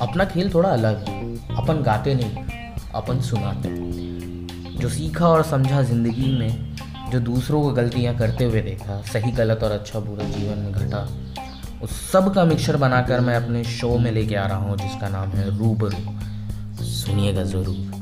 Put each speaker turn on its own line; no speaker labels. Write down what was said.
अपना खेल थोड़ा अलग है। अपन गाते नहीं, अपन सुनाते। जो सीखा और समझा ज़िंदगी में, जो दूसरों को गलतियाँ करते हुए देखा, सही, गलत और अच्छा बुरा जीवन में घटा, उस सब का मिक्सचर बनाकर मैं अपने शो में लेके आ रहा हूँ, जिसका नाम है रूबरू। सुनिएगा ज़रूर।